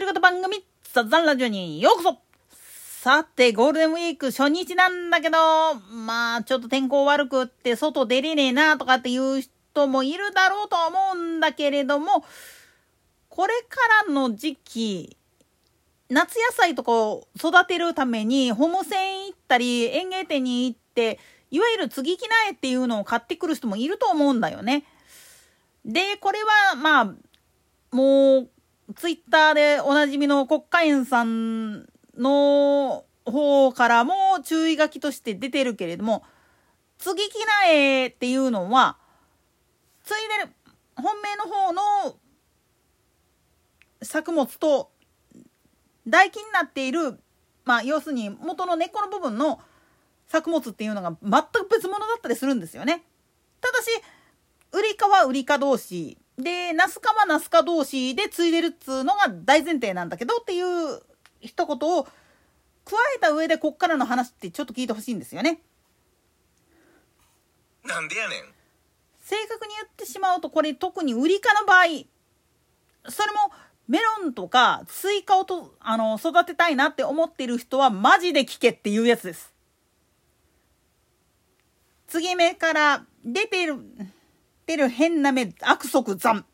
独り言番組、ザザンラジオにようこそさて、ゴールデンウィーク初日なんだけど、まあ、ちょっと天候悪くって外出れねえなとかっていう人もいるだろうと思うんだけれども、これからの時期、夏野菜とかを育てるために、ホームセン行ったり、園芸店に行って、いわゆる継ぎ木苗っていうのを買ってくる人もいると思うんだよね。で、これは、まあ、もう、ツイッターでおなじみの国家園さんの方からも注意書きとして出てるけれども、継ぎ木苗っていうのは、継いでる、本命の方の作物と唾液になっている、まあ、要するに元の根っこの部分の作物っていうのが全く別物だったりするんですよね。ただし、ウリ科はウリ科同士、で、ナス科はナス科同士で接いでるっつうのが大前提なんだけどっていう一言を加えた上でこっからの話ってちょっと聞いてほしいんですよね。なんでやねん。正確に言ってしまうとこれ特にウリ科の場合それもメロンとかスイカをとあの育てたいなって思ってる人はマジで聞けっていうやつです。継ぎ目から出てるてる変な目悪足残。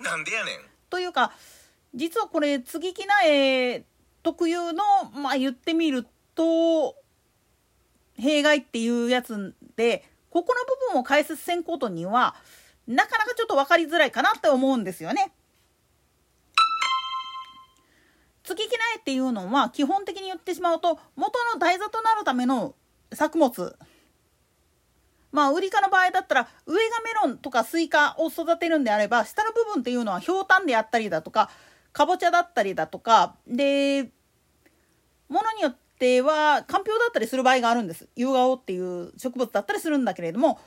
なんでやねん。というか実はこれ継ぎ木苗特有のまあ言ってみると弊害っていうやつでここの部分を解説せんことにはなかなかちょっと分かりづらいかなって思うんですよね。継ぎ木苗っていうのは基本的に言ってしまうと元の台座となるための作物まあ、ウリ科の場合だったら、上がメロンとかスイカを育てるんであれば、下の部分っていうのはひょうたんであったりだとか、かぼちゃだったりだとか、で、ものによっては、かんぴょうだったりする場合があるんです。夕顔っていう植物だったりするんだけれども、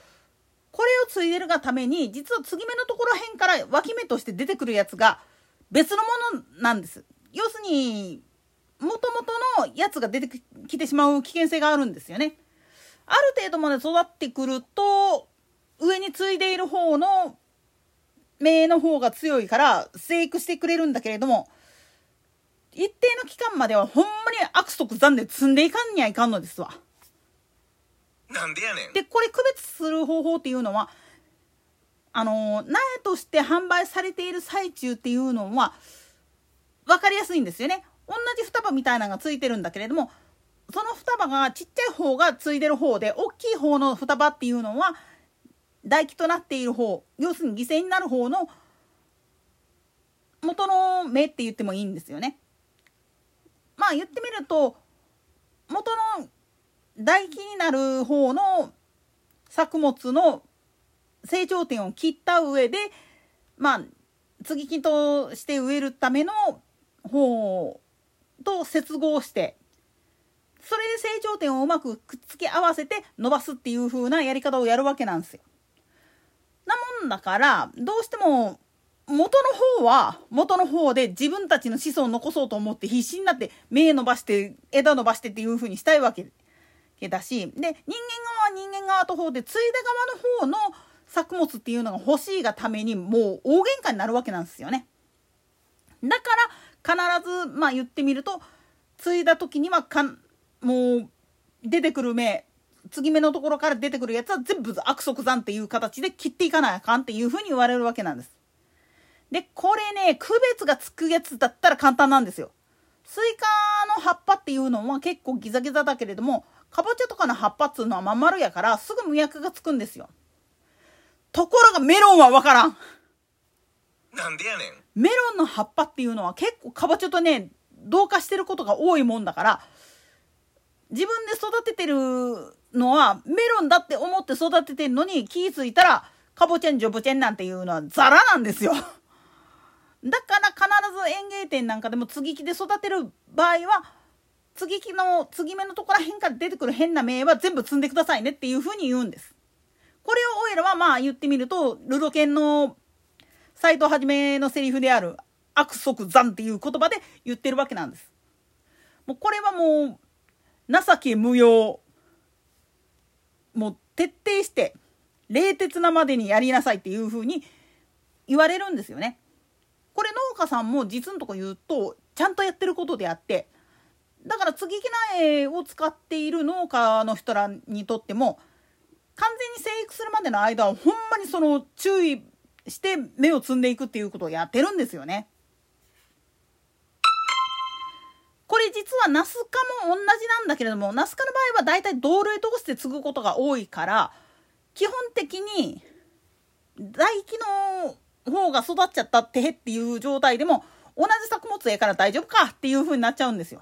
これを接いでるがために、実は接ぎ目のところへんから脇芽として出てくるやつが別のものなんです。要するに、もともとのやつが出てきてしまう危険性があるんですよね。ある程度まで育ってくると上に継いでいる方の芽の方が強いから生育してくれるんだけれども一定の期間まではほんまに悪徳残で積んでいかんにはいかんのですわ。なんでやねん。でこれ区別する方法っていうのはあの苗として販売されている最中っていうのは分かりやすいんですよね。同じ双葉みたいなのがついてるんだけれどもその双葉がちっちゃい方がついでる方で大きい方の双葉っていうのは唾液となっている方要するに犠牲になる方の元の芽って言ってもいいんですよね。まあ言ってみると元の唾液になる方の作物の成長点を切った上でまあ接ぎ木として植えるための方と接合してそれで成長点をうまくくっつけ合わせて伸ばすっていう風なやり方をやるわけなんですよ。なもんだからどうしても元の方は元の方で自分たちの子孫を残そうと思って必死になって芽伸ばして枝伸ばしてっていう風にしたいわけだしで人間側は人間側と方でついで側の方の作物っていうのが欲しいがためにもう大喧嘩になるわけなんですよね。だから必ずまあ言ってみると接いだ時にはかんもう出てくる芽接ぎ目のところから出てくるやつは全部悪即斬っていう形で切っていかなあかんっていうふうに言われるわけなんです。でこれね区別がつくやつだったら簡単なんですよ。スイカの葉っぱっていうのは結構ギザギザだけれどもかぼちゃとかの葉っぱっつうのはまん丸やからすぐ見分けがつくんですよ。ところがメロンはわからん。なんでやねん。メロンの葉っぱっていうのは結構かぼちゃとね同化してることが多いもんだから自分で育ててるのはメロンだって思って育ててるのに気付いたらカボチェンジョブチェンなんていうのはザラなんですよ。だから必ず園芸店なんかでも継ぎ木で育てる場合は継ぎ木の継ぎ目のところらへんから出てくる変な芽は全部摘んでくださいねっていうふうに言うんです。これをオイラはまあ言ってみるとルロケンの斎藤はじめのセリフである悪足残っていう言葉で言ってるわけなんです。もうこれはもう情け無用もう徹底して冷徹なまでにやりなさいっていうふうに言われるんですよね。これ農家さんも実のとこ言うとちゃんとやってることであってだから接ぎ木苗を使っている農家の人らにとっても完全に生育するまでの間はほんまにその注意して芽を摘んでいくっていうことをやってるんですよね。これ実はナス科も同じなんだけれどもナス科の場合はだいたい同類同士で継ぐことが多いから基本的に唾液の方が育っちゃったってっていう状態でも同じ作物やから大丈夫かっていう風になっちゃうんですよ。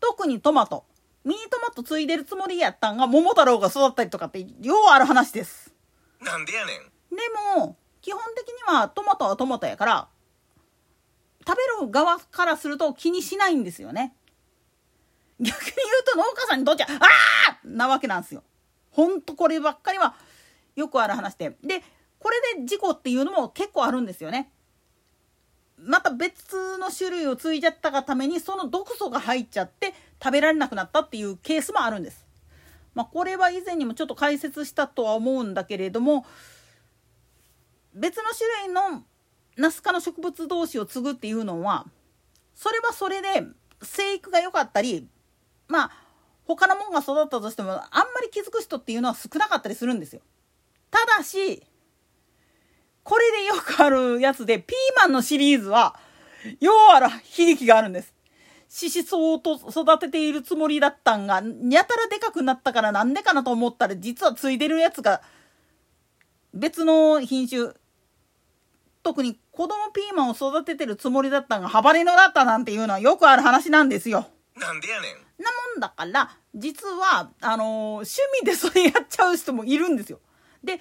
特にトマトミニトマトついでるつもりやったんが桃太郎が育ったりとかってようある話です。なんでやねん。でも基本的にはトマトはトマトやから食べる側からすると気にしないんですよね。逆に言うと農家さんにとっちゃああなわけなんですよ。ほんとこればっかりはよくある話で。でこれで事故っていうのも結構あるんですよね。また別の種類をついちゃったがためにその毒素が入っちゃって食べられなくなったっていうケースもあるんです。まあ、これは以前にもちょっと解説したとは思うんだけれども別の種類のナス科の植物同士を継ぐっていうのはそれはそれで生育が良かったりまあ他のもんが育ったとしてもあんまり気づく人っていうのは少なかったりするんですよ。ただしこれでよくあるやつでピーマンのシリーズはようある悲劇があるんです。ししそうと育てているつもりだったんがやたらでかくなったからなんでかなと思ったら実はついてるやつが別の品種特に子供ピーマンを育ててるつもりだったんがハバネノだったなんていうのはよくある話なんですよ。なんでやねん。なもんだから実はあのー、趣味でそれやっちゃう人もいるんですよ。で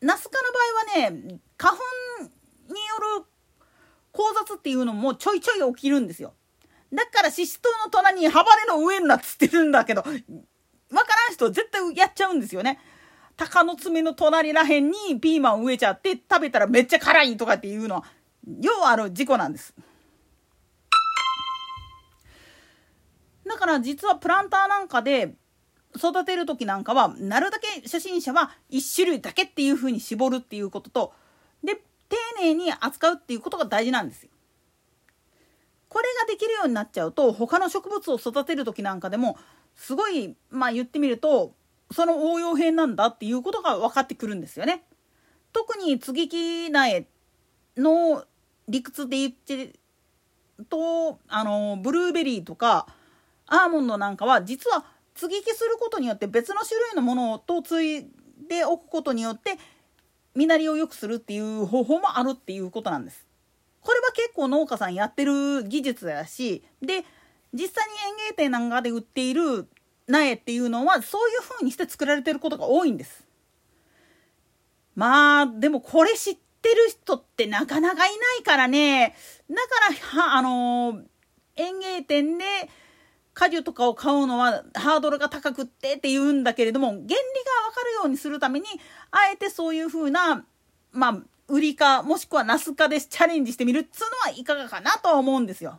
ナス科の場合はね花粉による交雑っていうのもちょいちょい起きるんですよ。だからシシトウの隣にハバネの上になっつってるんだけどわからん人絶対やっちゃうんですよね。鷹の爪の隣らへんにピーマン植えちゃって食べたらめっちゃ辛いとかっていうのはようある事故なんです。だから実はプランターなんかで育てる時なんかはなるだけ初心者は1種類だけっていうふうに絞るっていうこととで丁寧に扱うっていうことが大事なんですよ。これができるようになっちゃうと他の植物を育てる時なんかでもすごいまあ言ってみるとその応用編なんだっていうことが分かってくるんですよね。特に接ぎ木苗の理屈で言ってとあのブルーベリーとかアーモンドなんかは実は接ぎ木することによって別の種類のものと継いでおくことによって実りを良くするっていう方法もあるっていうことなんです。これは結構農家さんやってる技術だしで実際に園芸店なんかで売っている苗っていうのはそういう風にして作られてることが多いんです。まあでもこれ知ってる人ってなかなかいないからねだからあの園芸店で果樹とかを買うのはハードルが高くってって言うんだけれども原理が分かるようにするためにあえてそういうふうなまあ売りかもしくはナス科でチャレンジしてみるっつうのはいかがかなとは思うんですよ。